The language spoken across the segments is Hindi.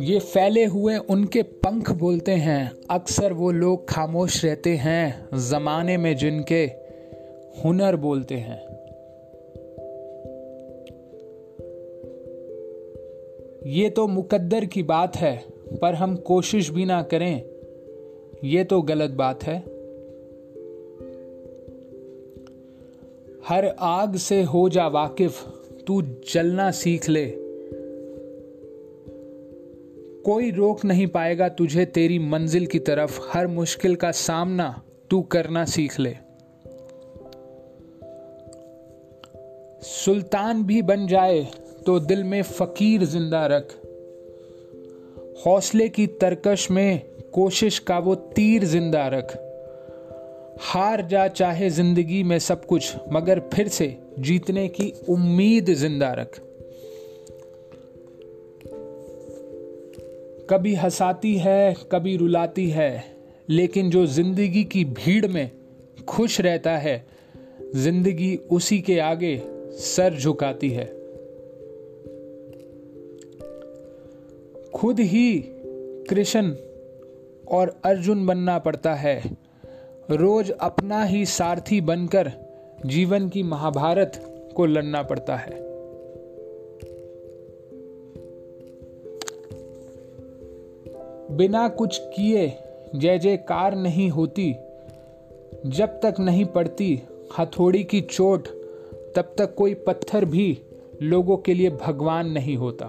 ये फैले हुए उनके पंख बोलते हैं। अक्सर वो लोग खामोश रहते हैं, जमाने में जिनके हुनर बोलते हैं। ये तो मुकद्दर की बात है, पर हम कोशिश भी ना करें। ये तो गलत बात है। हर आग से हो जा वाकिफ, तू जलना सीख ले। कोई रोक नहीं पाएगा तुझे तेरी मंजिल की तरफ़। हर मुश्किल का सामना तू करना सीख ले। सुल्तान भी बन जाए तो दिल में फकीर ज़िंदा रख। हौसले की तरकश में कोशिश का वो तीर ज़िंदा रख। हार जा चाहे ज़िंदगी में सब कुछ, मगर फिर से जीतने की उम्मीद ज़िंदा रख। कभी हंसाती है, कभी रुलाती है, लेकिन जो ज़िंदगी की भीड़ में खुश रहता है, ज़िंदगी उसी के आगे सर झुकाती है। खुद ही कृष्ण और अर्जुन बनना पड़ता है। रोज अपना ही सारथी बनकर जीवन की महाभारत को लड़ना पड़ता है। बिना कुछ किए जय जयकार नहीं होती। जब तक नहीं पड़ती हथौड़ी की चोट, तब तक कोई पत्थर भी लोगों के लिए भगवान नहीं होता।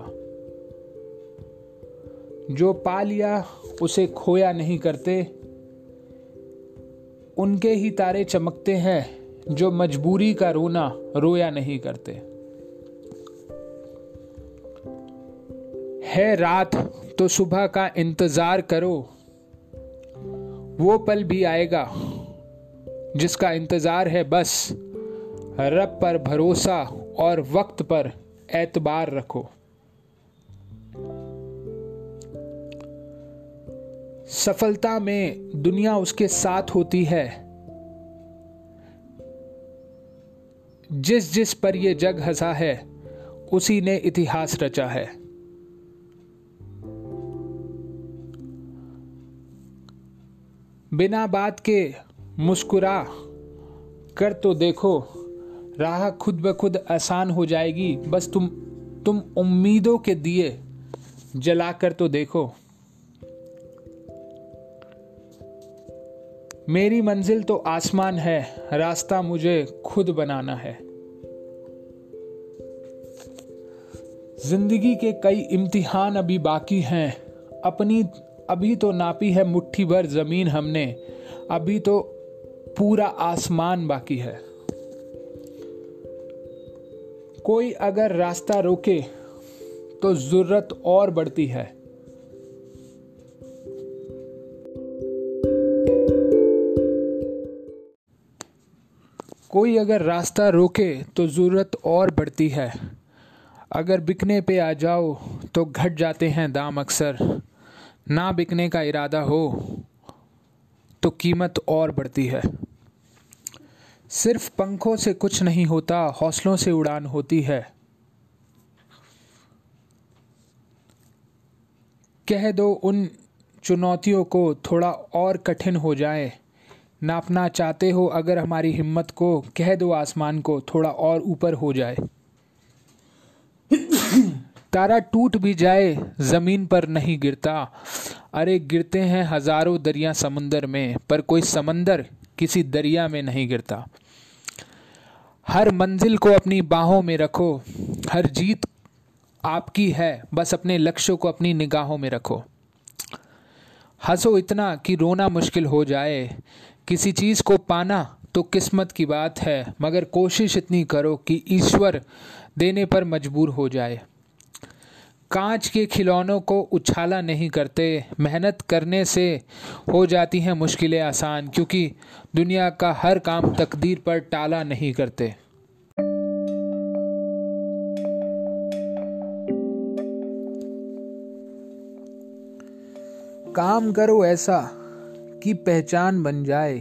जो पा लिया, उसे खोया नहीं करते। उनके ही तारे चमकते हैं, जो मजबूरी का रोना, रोया नहीं करते। है रात तो सुबह का इंतज़ार करो। वो पल भी आएगा जिसका इंतज़ार है बस। रब पर भरोसा और वक्त पर एतबार रखो। सफलता में दुनिया उसके साथ होती है। जिस जिस पर यह जग हंसा है, उसी ने इतिहास रचा है। बिना बात के मुस्कुरा कर तो देखो, राह खुद ब खुद आसान हो जाएगी। बस तुम तुम उम्मीदों के दिए जला कर तो देखो। मेरी मंजिल तो आसमान है, रास्ता मुझे खुद बनाना है। ज़िंदगी के कई इम्तिहान अभी बाकी हैं, अपनी अभी तो नापी है मुट्ठी भर ज़मीन हमने, अभी तो पूरा आसमान बाकी है। कोई अगर रास्ता रोके तो ज़रूरत और बढ़ती है। कोई अगर रास्ता रोके तो ज़रूरत और बढ़ती है। अगर बिकने पे आ जाओ तो घट जाते हैं दाम अक्सर। ना बिकने का इरादा हो तो कीमत और बढ़ती है। सिर्फ़ पंखों से कुछ नहीं होता, हौसलों से उड़ान होती है। कह दो उन चुनौतियों को थोड़ा और कठिन हो जाए। नापना चाहते हो अगर हमारी हिम्मत को, कह दो आसमान को थोड़ा और ऊपर हो जाए। तारा टूट भी जाए, ज़मीन पर नहीं गिरता। अरे, गिरते हैं हज़ारों दरिया समुंदर में, पर कोई समंदर किसी दरिया में नहीं गिरता। हर मंजिल को अपनी बाहों में रखो, हर जीत आपकी है, बस अपने लक्ष्यों को अपनी निगाहों में रखो। हंसो इतना कि रोना मुश्किल हो जाए, किसी चीज़ को पाना तो किस्मत की बात है, मगर कोशिश इतनी करो कि ईश्वर देने पर मजबूर हो जाए। कांच के खिलौनों को उछाला नहीं करते। मेहनत करने से हो जाती हैं मुश्किलें आसान, क्योंकि दुनिया का हर काम तकदीर पर टाला नहीं करते। काम करो ऐसा कि पहचान बन जाए।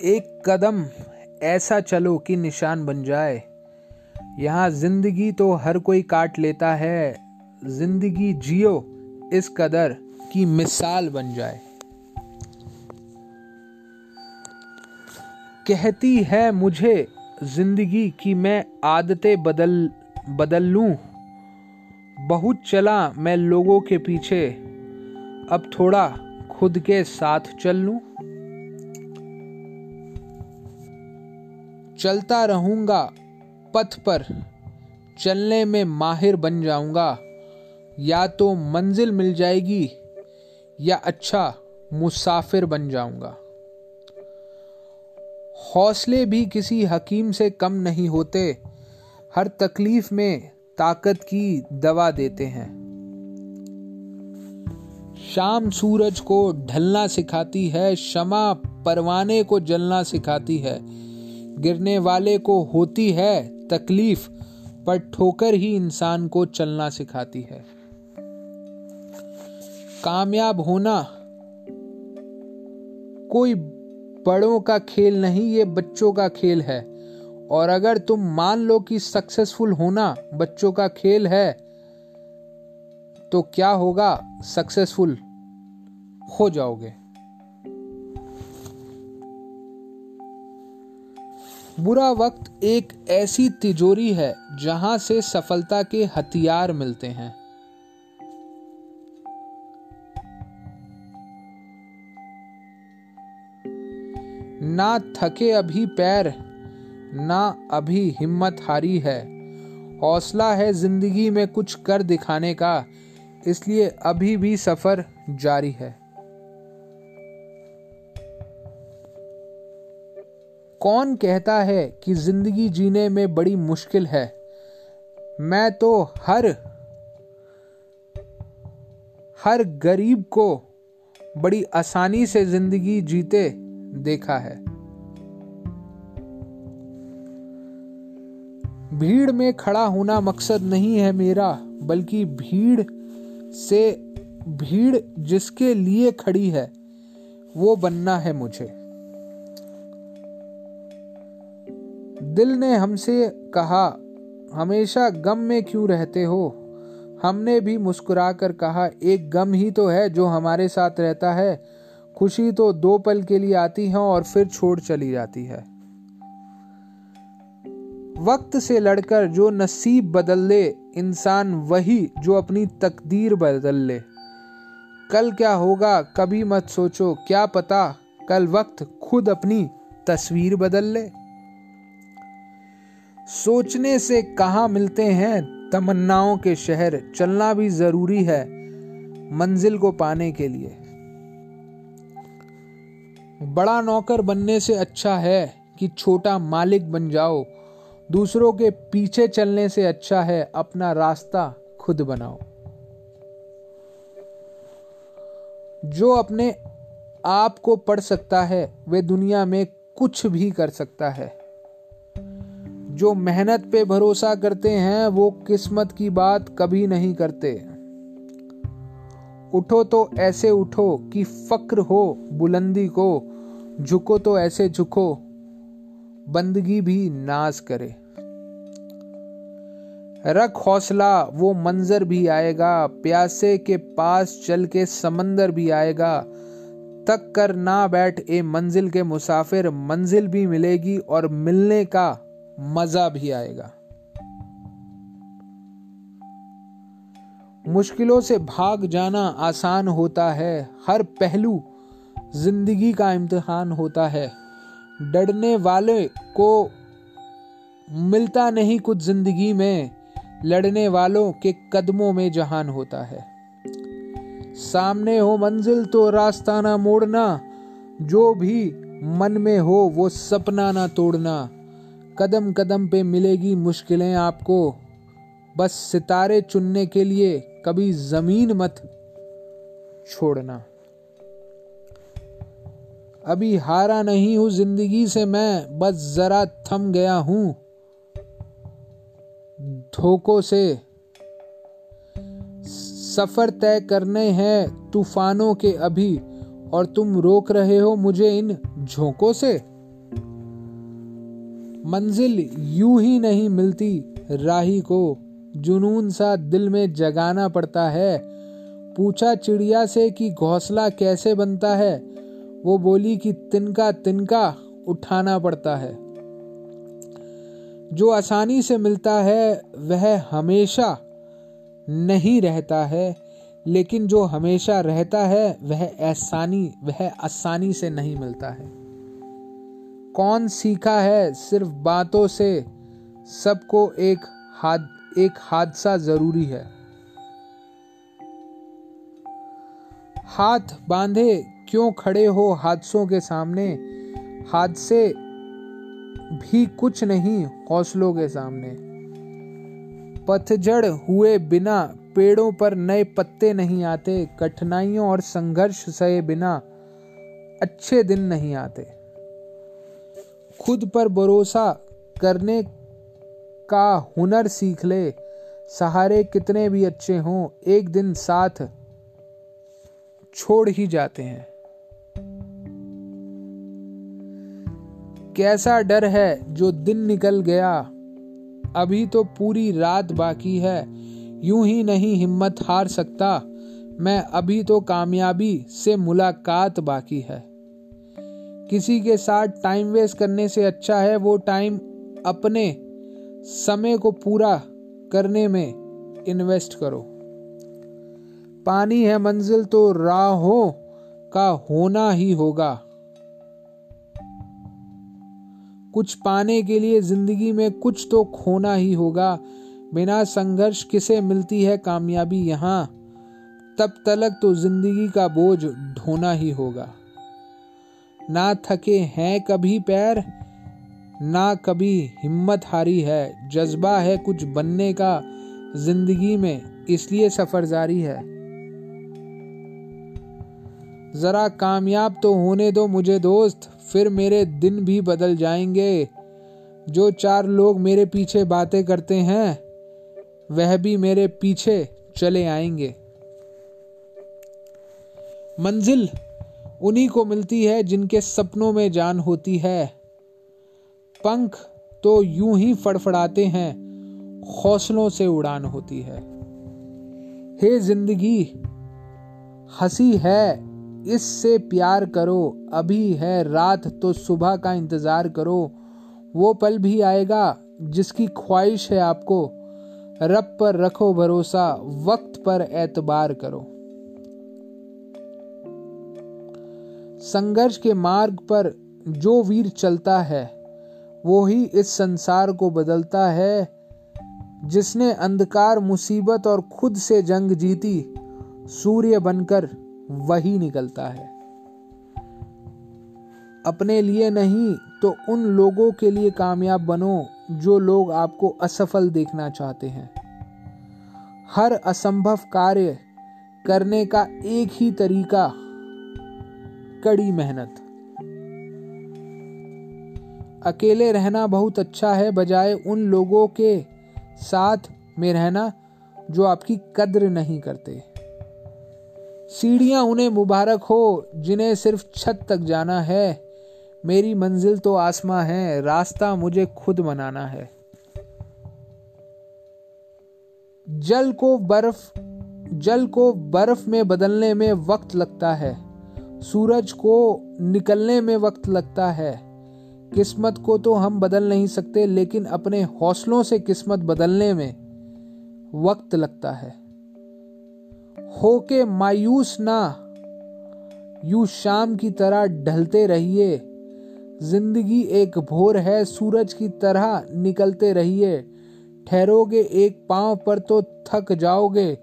एक कदम ऐसा चलो कि निशान बन जाए। यहाँ ज़िंदगी तो हर कोई काट लेता है। ज़िंदगी जियो इस कदर की मिसाल बन जाए। कहती है मुझे ज़िंदगी की मैं आदतें बदल बदल लूँ। बहुत चला मैं लोगों के पीछे। अब थोड़ा खुद के साथ चल लूँ। चलता रहूँगा पथ पर, चलने में माहिर बन जाऊँगा। या तो मंजिल मिल जाएगी या अच्छा मुसाफिर बन जाऊँगा। हौसले भी किसी हकीम से कम नहीं होते, हर तकलीफ़ में ताकत की दवा देते हैं। शाम सूरज को ढलना सिखाती है, शमा परवाने को जलना सिखाती है। गिरने वाले को होती है तकलीफ़, पर ठोकर ही इंसान को चलना सिखाती है। कामयाब होना कोई बड़ों का खेल नहीं, ये बच्चों का खेल है। और अगर तुम मान लो कि सक्सेसफुल होना बच्चों का खेल है तो क्या होगा? सक्सेसफुल हो जाओगे। बुरा वक्त एक ऐसी तिजोरी है जहाँ से सफलता के हथियार मिलते हैं। ना थके अभी पैर, ना अभी हिम्मत हारी है। हौसला है ज़िंदगी में कुछ कर दिखाने का, इसलिए अभी भी सफ़र जारी है। कौन कहता है कि ज़िंदगी जीने में बड़ी मुश्किल है? मैं तो हर हर गरीब को बड़ी आसानी से ज़िंदगी जीते देखा है। भीड़ में खड़ा होना मकसद नहीं है मेरा, बल्कि भीड़ से भीड़ जिसके लिए खड़ी है, वो बनना है मुझे। दिल ने हमसे कहा, हमेशा गम में क्यों रहते हो? हमने भी मुस्कुरा कर कहा, एक गम ही तो है जो हमारे साथ रहता है खुशी तो दो पल के लिए आती है और फिर छोड़ चली जाती है। वक्त से लड़कर जो नसीब बदल ले, इंसान वही जो अपनी तकदीर बदल ले। कल क्या होगा, कभी मत सोचो, क्या पता कल वक्त खुद अपनी तस्वीर बदल ले। सोचने से कहा मिलते हैं तमन्नाओं के शहर, चलना भी ज़रूरी है मंजिल को पाने के लिए। बड़ा नौकर बनने से अच्छा है कि छोटा मालिक बन जाओ। दूसरों के पीछे चलने से अच्छा है अपना रास्ता खुद बनाओ। जो अपने आप को पढ़ सकता है, वे दुनिया में कुछ भी कर सकता है। जो मेहनत पे भरोसा करते हैं, वो किस्मत की बात कभी नहीं करते। उठो तो ऐसे उठो कि फक्र हो बुलंदी को झुको तो ऐसे झुको, बंदगी भी नाज करे। रख हौसला, वो मंजर भी आएगा, प्यासे के पास चल के समंदर भी आएगा। तक कर ना बैठ ए मंजिल के मुसाफिर, मंजिल भी मिलेगी और मिलने का मज़ा भी आएगा। मुश्किलों से भाग जाना आसान होता है, हर पहलू ज़िंदगी का इम्तहान होता है। डरने वाले को मिलता नहीं कुछ ज़िंदगी में, लड़ने वालों के कदमों में जहान होता है। सामने हो मंजिल तो रास्ता ना मोड़ना, जो भी मन में हो वो सपना ना तोड़ना। कदम कदम पे मिलेगी मुश्किलें आपको, बस सितारे चुनने के लिए कभी ज़मीन मत छोड़ना। अभी हारा नहीं हूँ ज़िंदगी से मैं, बस जरा थम गया हूँ। धोखों से। सफ़र तय करने हैं तूफानों के अभी, और तुम रोक रहे हो मुझे इन झोंकों से। मंजिल यूँ ही नहीं मिलती राही को, जुनून सा दिल में जगाना पड़ता है। पूछा चिड़िया से कि घोंसला कैसे बनता है वो बोली कि तिनका तिनका उठाना पड़ता है। जो आसानी से मिलता है, वह हमेशा नहीं रहता है, लेकिन जो हमेशा रहता है, वह आसानी वह आसानी से नहीं मिलता है। कौन सीखा है सिर्फ़ बातों से, सबको एक हाद, एक हादसा ज़रूरी है। हाथ बांधे क्यों खड़े हो हादसों के सामने? हादसे भी कुछ नहीं, हौसलों के सामने। पतझड़ हुए बिना पेड़ों पर नए पत्ते नहीं आते, कठिनाइयों और संघर्ष सहे बिना अच्छे दिन नहीं आते। खुद पर भरोसा करने का हुनर सीख ले। सहारे कितने भी अच्छे हों, एक दिन साथ छोड़ ही जाते हैं। कैसा डर है जो दिन निकल गया? अभी तो पूरी रात बाकी है। यूँ ही नहीं हिम्मत हार सकता। मैं अभी तो कामयाबी से मुलाकात बाकी है। किसी के साथ टाइम वेस्ट करने से अच्छा है वो टाइम अपने समय को पूरा करने में इन्वेस्ट करो। पानी है मंजिल तो राहों का होना ही होगा। कुछ पाने के लिए ज़िंदगी में कुछ तो खोना ही होगा। बिना संघर्ष किसे मिलती है कामयाबी यहाँ? तब तलक तो ज़िंदगी का बोझ ढोना ही होगा। ना थके हैं कभी पैर, ना कभी हिम्मत हारी है। जज्बा है कुछ बनने का, ज़िंदगी में इसलिए सफ़र जारी है। जरा कामयाब तो होने दो मुझे दोस्त। फिर मेरे दिन भी बदल जाएँगे। जो चार लोग मेरे पीछे बातें करते हैं, वह भी मेरे पीछे चले आएँगे। मंजिल उन्हीं को मिलती है जिनके सपनों में जान होती है। पंख तो यूँ ही फड़फड़ाते हैं, हौसलों से उड़ान होती है। हे ज़िंदगी, हँसी है। इससे प्यार करो, अभी है रात तो सुबह का इंतज़ार करो। वो पल भी आएगा जिसकी ख्वाहिश है आपको। रब पर रखो भरोसा, वक्त पर एतबार करो। संघर्ष के मार्ग पर जो वीर चलता है, वो ही इस संसार को बदलता है, जिसने अंधकार, मुसीबत और खुद से जंग जीती, सूर्य बनकर। वही निकलता है। अपने लिए नहीं तो उन लोगों के लिए कामयाब बनो, जो लोग आपको असफल देखना चाहते हैं। हर असंभव कार्य करने का एक ही तरीका, कड़ी मेहनत। अकेले रहना बहुत अच्छा है, बजाय उन लोगों के साथ में रहना, जो आपकी कद्र नहीं करते। सीढ़ियाँ उन्हें मुबारक हो, जिन्हें सिर्फ़ छत तक जाना है। मेरी मंजिल तो आसमां है, रास्ता मुझे खुद बनाना है। जल को बर्फ़, जल को बर्फ़ में बदलने में वक्त लगता है। सूरज को निकलने में वक्त लगता है। किस्मत को तो हम बदल नहीं सकते, लेकिन अपने हौसलों से किस्मत बदलने में वक्त लगता है। होके मायूस ना। यू शाम की तरह ढलते रहिए। ज़िंदगी एक भोर है, सूरज की तरह निकलते रहिए। ठहरोगे एक पाँव पर तो थक जाओगे।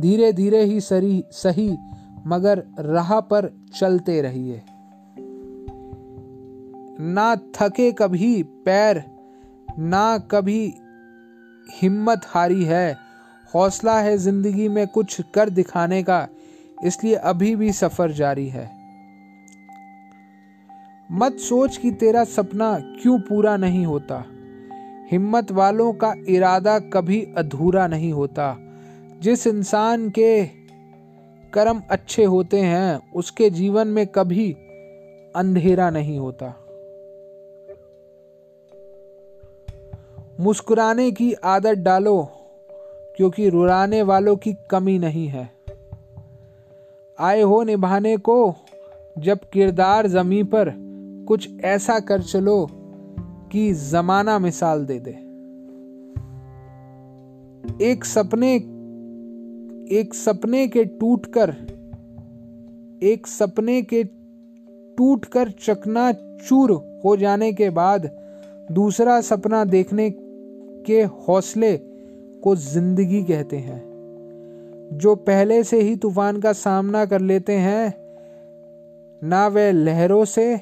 धीरे धीरे ही सरी, सही, मगर राह पर चलते रहिए। ना थके कभी पैर, ना कभी हिम्मत हारी है। हौसला है ज़िंदगी में कुछ कर दिखाने का, इसलिए अभी भी सफ़र जारी है। मत सोच कि तेरा सपना क्यों पूरा नहीं होता। हिम्मत वालों का इरादा कभी अधूरा नहीं होता। जिस इंसान के कर्म अच्छे होते हैं, उसके जीवन में कभी अंधेरा नहीं होता। मुस्कुराने की आदत डालो। क्योंकि रुलाने वालों की कमी नहीं है। आए हो निभाने को, जब किरदार जमी पर कुछ ऐसा कर चलो कि जमाना मिसाल दे दे। एक सपने एक सपने के टूटकर एक सपने के टूटकर चकना चूर हो जाने के बाद दूसरा सपना देखने के हौसले को ज़िंदगी कहते हैं। जो पहले से ही तूफ़ान का सामना कर लेते हैं, ना वे लहरों से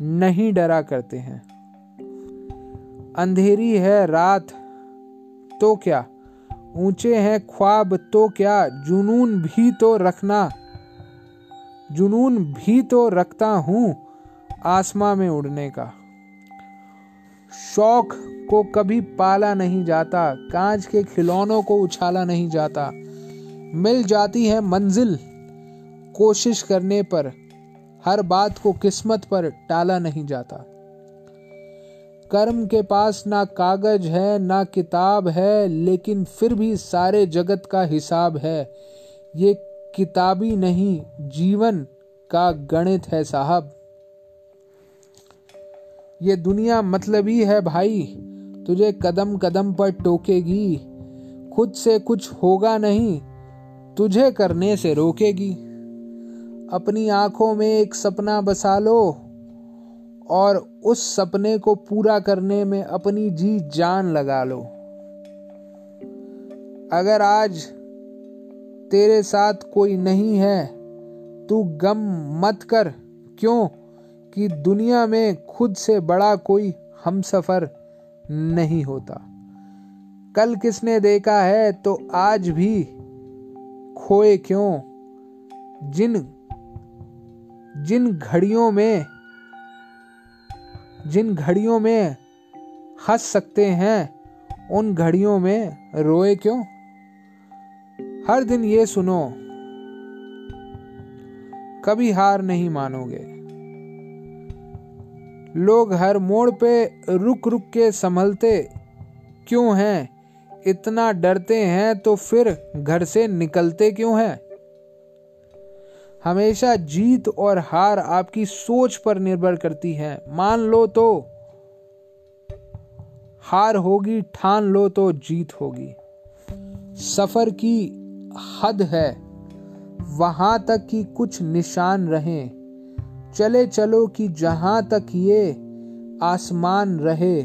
नहीं डरा करते हैं। अंधेरी है रात तो क्या? ऊँचे हैं ख्वाब तो क्या? जुनून भी तो रखना, जुनून भी तो रखता हूँ आसमां में उड़ने का। शौक को कभी पाला नहीं जाता, कांच के खिलौनों को उछाला नहीं जाता। मिल जाती है मंजिल कोशिश करने पर, हर बात को किस्मत पर टाला नहीं जाता। कर्म के पास ना कागज़ है, ना किताब है, लेकिन फिर भी सारे जगत का हिसाब है। ये किताबी नहीं, जीवन का गणित है साहब। ये दुनिया मतलब ही है भाई। तुझे कदम कदम पर टोकेगी। खुद से कुछ होगा नहीं, तुझे करने से रोकेगी। अपनी आँखों में एक सपना बसा लो और उस सपने को पूरा करने में अपनी जी जान लगा लो। अगर आज तेरे साथ कोई नहीं है, तू गम मत कर। क्यों? कि दुनिया में खुद से बड़ा कोई हम सफ़र नहीं होता। कल किसने देखा है तो आज भी खोए क्यों? जिन जिन घड़ियों में, जिन घड़ियों में हंस सकते हैं, उन घड़ियों में रोए क्यों? हर दिन ये सुनो, कभी हार नहीं मानोगे। लोग हर मोड़ पे रुक रुक के संभलते क्यों हैं? इतना डरते हैं तो फिर घर से निकलते क्यों हैं? हमेशा जीत और हार आपकी सोच पर निर्भर करती है। मान लो तो हार होगी, ठान लो तो जीत होगी। सफ़र की हद है। वहाँ तक कि कुछ निशान रहें। चले चलो कि जहाँ तक ये आसमान रहे।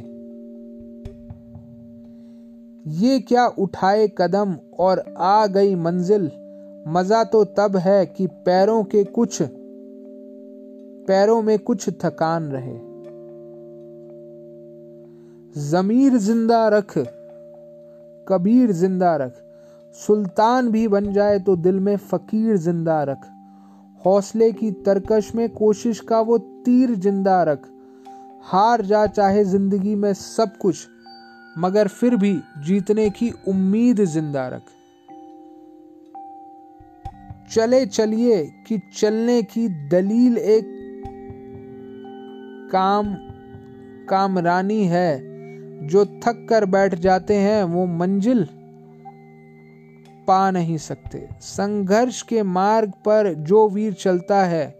ये क्या उठाए कदम और आ गई मंजिल? मज़ा तो तब है कि पैरों के कुछ, पैरों में कुछ थकान रहे। जमीर ज़िंदा रख, कबीर ज़िंदा रख। सुल्तान भी बन जाए तो दिल में फकीर ज़िंदा रख। हौसले की तरकश में कोशिश का वो तीर ज़िंदा रख। हार जा चाहे ज़िंदगी में सब कुछ, मगर फिर भी जीतने की उम्मीद ज़िंदा रख। चले चलिए कि चलने की दलील एक काम, कामरानी है। जो थक कर बैठ जाते हैं वो मंजिल। पा नहीं सकते। संघर्ष के मार्ग पर जो वीर चलता है,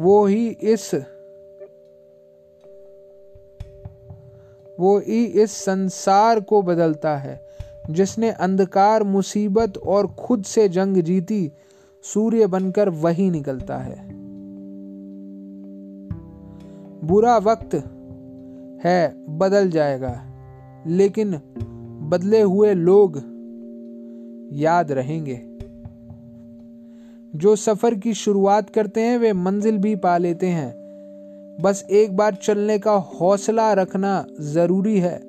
वो ही इस वो ही इस संसार को बदलता है, जिसने अंधकार, मुसीबत और खुद से जंग जीती, सूर्य बनकर वही निकलता है। बुरा वक्त है, बदल जाएगा, लेकिन बदले हुए लोग याद रहेंगे। जो सफ़र की शुरुआत करते हैं, वे मंजिल भी पा लेते हैं। बस एक बार चलने का हौसला रखना ज़रूरी है,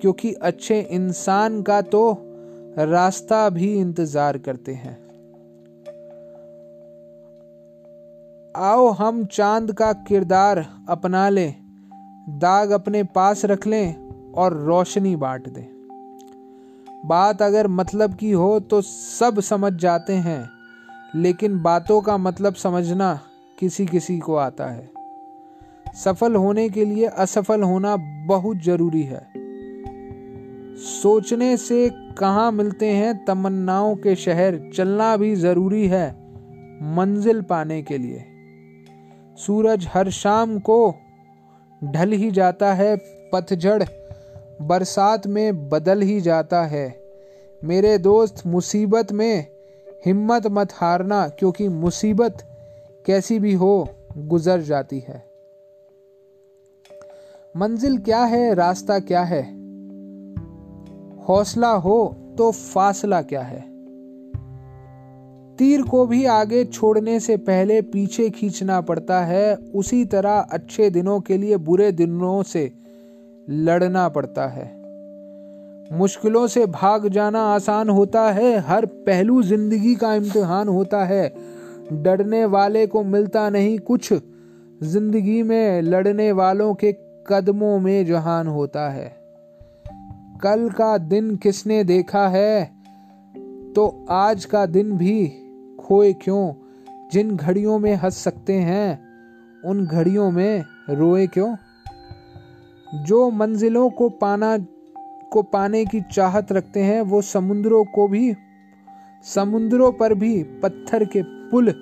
क्योंकि अच्छे इंसान का तो रास्ता भी इंतज़ार करते हैं। आओ, हम चाँद का किरदार अपना लें, दाग अपने पास रख लें और रोशनी बांट दें। बात अगर मतलब की हो तो सब समझ जाते हैं, लेकिन बातों का मतलब समझना किसी किसी को आता है। सफल होने के लिए असफल होना बहुत ज़रूरी है। सोचने से कहाँ मिलते हैं तमन्नाओं के शहर, चलना भी ज़रूरी है मंजिल पाने के लिए। सूरज हर शाम को ढल ही जाता है पतझड़ बरसात में बदल ही जाता है। मेरे दोस्त, मुसीबत में हिम्मत मत हारना, क्योंकि मुसीबत कैसी भी हो, गुजर जाती है। मंजिल क्या है, रास्ता क्या है? हौसला हो तो फासला क्या है? तीर को भी आगे छोड़ने से पहले पीछे खींचना पड़ता है। उसी तरह अच्छे दिनों के लिए बुरे दिनों से लड़ना पड़ता है। मुश्किलों से भाग जाना आसान होता है, हर पहलू ज़िंदगी का इम्तिहान होता है। डरने वाले को मिलता नहीं कुछ, ज़िंदगी में लड़ने वालों के कदमों में जहान होता है। कल का दिन किसने देखा है? तो आज का दिन भी खोए क्यों? जिन घड़ियों में हंस सकते हैं, उन घड़ियों में रोए क्यों? जो मंजिलों को पाना, को पाने की चाहत रखते हैं, वो समुद्रों को भी, समुद्रों पर भी पत्थर के पुल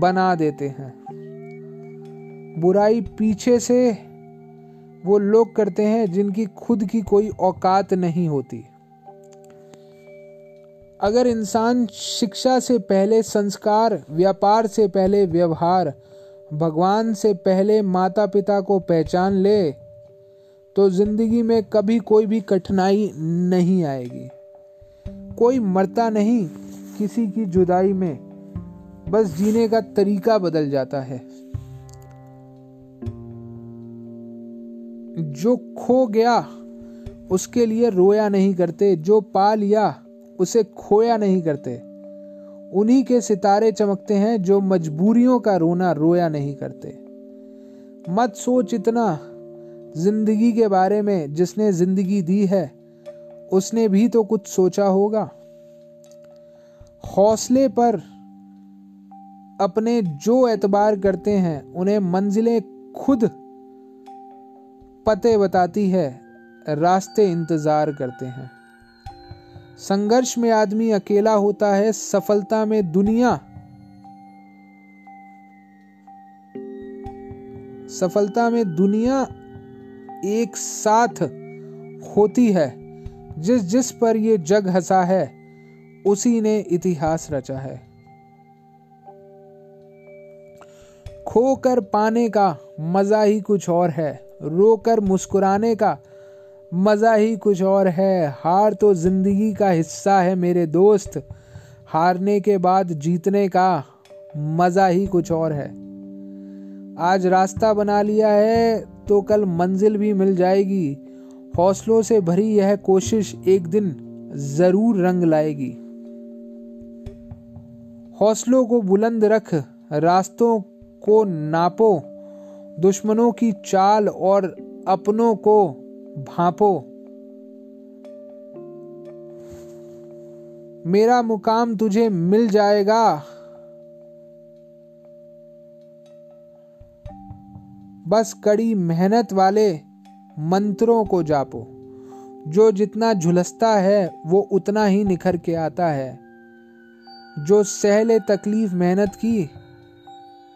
बना देते हैं। बुराई पीछे से वो लोग करते हैं, जिनकी खुद की कोई औकात नहीं होती। अगर इंसान शिक्षा से पहले, संस्कार, व्यापार से पहले, व्यवहार, भगवान से पहले माता पिता को पहचान ले तो ज़िंदगी में कभी कोई भी कठिनाई नहीं आएगी। कोई मरता नहीं, किसी की जुदाई में। बस जीने का तरीका बदल जाता है। जो खो गया, उसके लिए रोया नहीं करते। जो पा लिया, उसे खोया नहीं करते। उन्हीं के सितारे चमकते हैं, जो मजबूरियों का रोना रोया नहीं करते। मत सोच इतना ज़िंदगी के बारे में जिसने ज़िंदगी दी है, उसने भी तो कुछ सोचा होगा। हौसले पर अपने जो एतबार करते हैं, उन्हें मंजिलें खुद पते बताती है, रास्ते इंतज़ार करते हैं। संघर्ष में आदमी अकेला होता है, सफलता में दुनिया सफलता में दुनिया एक साथ होती है। जिस जिस पर ये जग हंसा है, उसी ने इतिहास रचा है। खोकर पाने का मज़ा ही कुछ और है, रोकर मुस्कुराने का मज़ा ही कुछ और है। हार तो ज़िंदगी का हिस्सा है मेरे दोस्त, हारने के बाद जीतने का मज़ा ही कुछ और है। आज रास्ता बना लिया है तो कल मंजिल भी मिल जाएगी। हौसलों से भरी यह कोशिश एक दिन ज़रूर रंग लाएगी। हौसलों को बुलंद रख, रास्तों को नापो, दुश्मनों की चाल और अपनों को भापो। मेरा मुकाम तुझे मिल जाएगा। बस कड़ी मेहनत वाले मंत्रों को जापो। जो जितना झुलसता है, वो उतना ही निखर के आता है। जो सहले तकलीफ़ मेहनत की,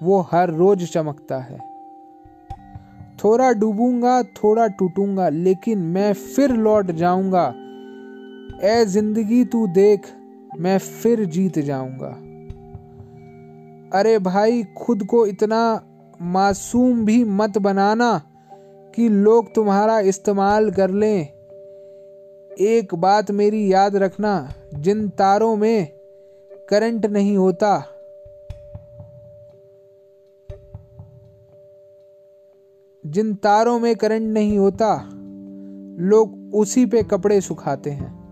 वो हर रोज चमकता है। थोड़ा डूबूँगा, थोड़ा टूटूँगा, लेकिन मैं फिर लौट जाऊँगा। ए ज़िंदगी तू देख, मैं फिर जीत जाऊँगा। अरे भाई, खुद को इतना मासूम भी मत बनाना कि लोग तुम्हारा इस्तेमाल कर लें। एक बात मेरी याद रखना, जिन तारों में करंट नहीं होता। जिन तारों में करंट नहीं होता, लोग उसी पे कपड़े सुखाते हैं।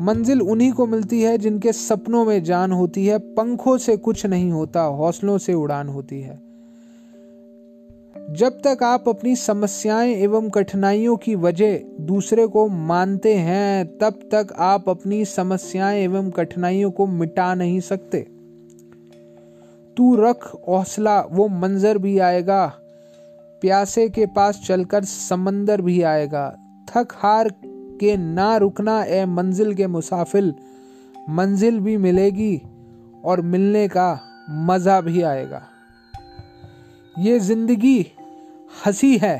मंजिल उन्हीं को मिलती है जिनके सपनों में जान होती है, पंखों से कुछ नहीं होता, हौसलों से उड़ान होती है। जब तक आप अपनी समस्याएँ एवं कठिनाइयों की वजह दूसरे को मानते हैं, तब तक आप अपनी समस्याएँ एवं कठिनाइयों को मिटा नहीं सकते। तू रख हौसला, वो मंजर भी आएगा, प्यासे के पास चलकर समंदर भी आएगा। थक हार के ना रुकना, ए मंजिल के मुसाफिल मंजिल भी मिलेगी और मिलने का मज़ा भी आएगा। ये ज़िंदगी हँसी है।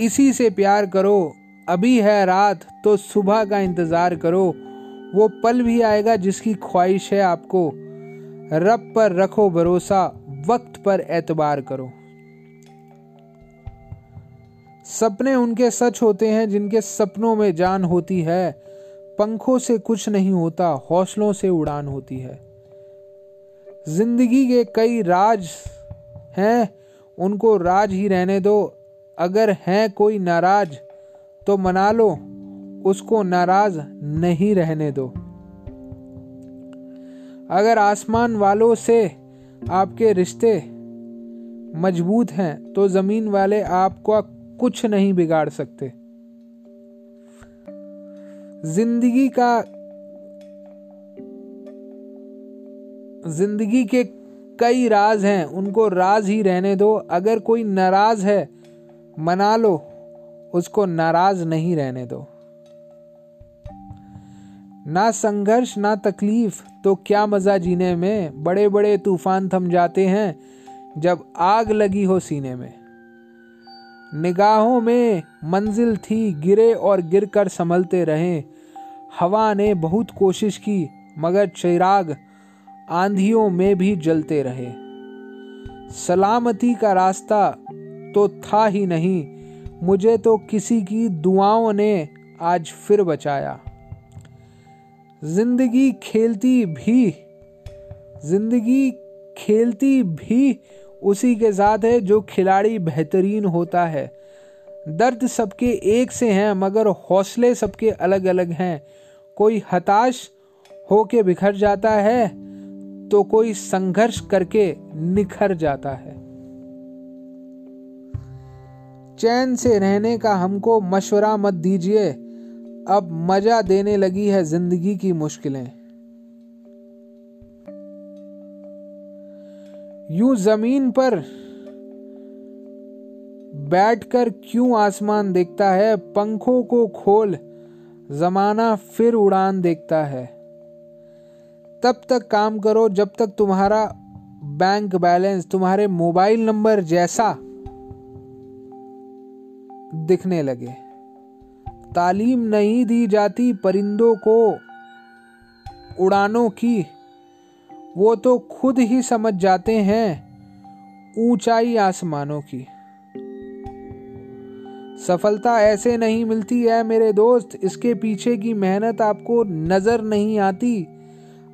इसी से प्यार करो। अभी है रात तो सुबह का इंतज़ार करो। वो पल भी आएगा जिसकी ख्वाहिश है आपको। रब पर रखो भरोसा, वक्त पर एतबार करो। सपने उनके सच होते हैं जिनके सपनों में जान होती है। पंखों से कुछ नहीं होता, हौसलों से उड़ान होती है। ज़िंदगी के कई राज हैं, उनको राज ही रहने दो। अगर है कोई नाराज़ तो मना लो, उसको नाराज़ नहीं रहने दो। अगर आसमान वालों से आपके रिश्ते मज़बूत हैं तो ज़मीन वाले आपका कुछ नहीं बिगाड़ सकते। ज़िंदगी का ज़िंदगी के कई राज हैं, उनको राज ही रहने दो। अगर कोई नाराज़ है, मना लो, उसको नाराज़ नहीं रहने दो। ना संघर्ष, ना तकलीफ़ तो क्या मज़ा जीने में? बड़े बड़े तूफ़ान थम जाते हैं, जब आग लगी हो सीने में। निगाहों में मंजिल थी, गिरे और गिरकर संभलते रहे। हवा ने बहुत कोशिश की, मगर चिराग आंधियों में भी जलते रहे। सलामती का रास्ता तो था ही नहीं, मुझे तो किसी की दुआओं ने आज फिर बचाया। ज़िंदगी खेलती भी, ज़िंदगी खेलती भी उसी के साथ है जो खिलाड़ी बेहतरीन होता है। दर्द सबके एक से हैं, मगर हौसले सबके अलग अलग हैं। कोई हताश होके बिखर जाता है तो कोई संघर्ष करके निखर जाता है। चैन से रहने का हमको मशवरा मत दीजिए। अब मज़ा देने लगी है ज़िंदगी की मुश्किलें। यूँ ज़मीन पर बैठकर क्यों आसमान देखता है? पंखों को खोल जमाना फिर उड़ान देखता है। तब तक काम करो जब तक तुम्हारा बैंक बैलेंस, तुम्हारे मोबाइल नंबर जैसा दिखने लगे। तालीम नहीं दी जाती परिंदों को उड़ानों की वो तो खुद ही समझ जाते हैं ऊंचाई आसमानों की। सफलता ऐसे नहीं मिलती है मेरे दोस्त, इसके पीछे की मेहनत आपको नज़र नहीं आती।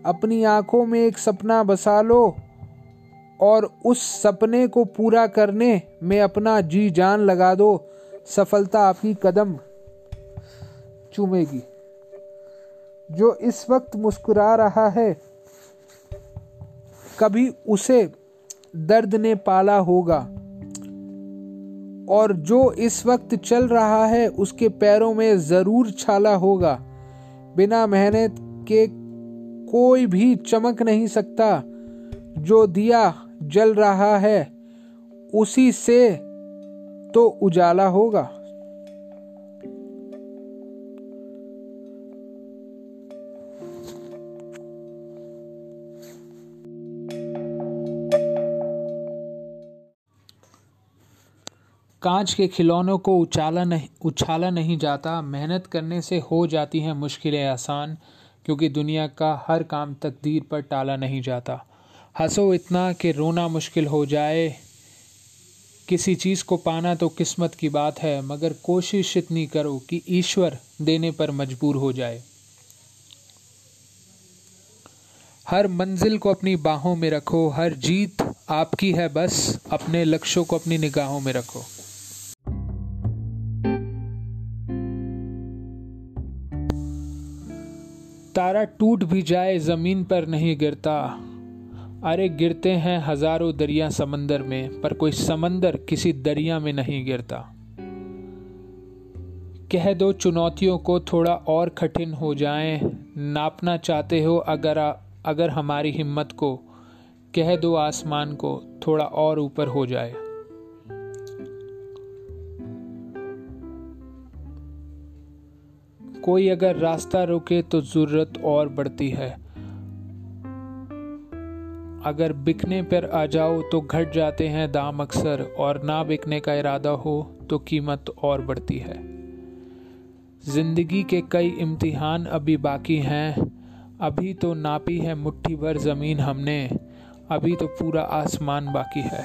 अपनी आँखों में एक सपना बसा लो और उस सपने को पूरा करने में अपना जी जान लगा दो। सफलता आपकी कदम चूमेगी। जो इस वक्त मुस्कुरा रहा है कभी उसे दर्द ने पाला होगा। और जो इस वक्त चल रहा है, उसके पैरों में ज़रूर छाला होगा। बिना मेहनत के कोई भी चमक नहीं सकता। जो दिया जल रहा है, उसी से तो उजाला होगा। कांच के खिलौनों को उछाला नहीं उछाला नहीं जाता। मेहनत करने से हो जाती हैं मुश्किलें आसान, क्योंकि दुनिया का हर काम तकदीर पर टाला नहीं जाता। हंसो इतना कि रोना मुश्किल हो जाए। किसी चीज़ को पाना तो किस्मत की बात है, मगर कोशिश इतनी करो कि ईश्वर देने पर मजबूर हो जाए। हर मंजिल को अपनी बाहों में रखो, हर जीत आपकी है बस, अपने लक्ष्यों को अपनी निगाहों में रखो। तारा टूट भी जाए, ज़मीन पर नहीं गिरता। अरे, गिरते हैं हज़ारों दरिया समंदर में, पर कोई समंदर किसी दरिया में नहीं गिरता। कह दो चुनौतियों को थोड़ा और कठिन हो जाए। नापना चाहते हो अगर अगर हमारी हिम्मत को। कह दो आसमान को, थोड़ा और ऊपर हो जाए। कोई अगर रास्ता रोके तो ज़रूरत और बढ़ती है। अगर बिकने पर आ जाओ तो घट जाते हैं दाम अक्सर, और ना बिकने का इरादा हो तो कीमत और बढ़ती है। ज़िंदगी के कई इम्तिहान अभी बाकी हैं। अभी तो नापी है मुट्ठी भर ज़मीन हमने, अभी तो पूरा आसमान बाकी है।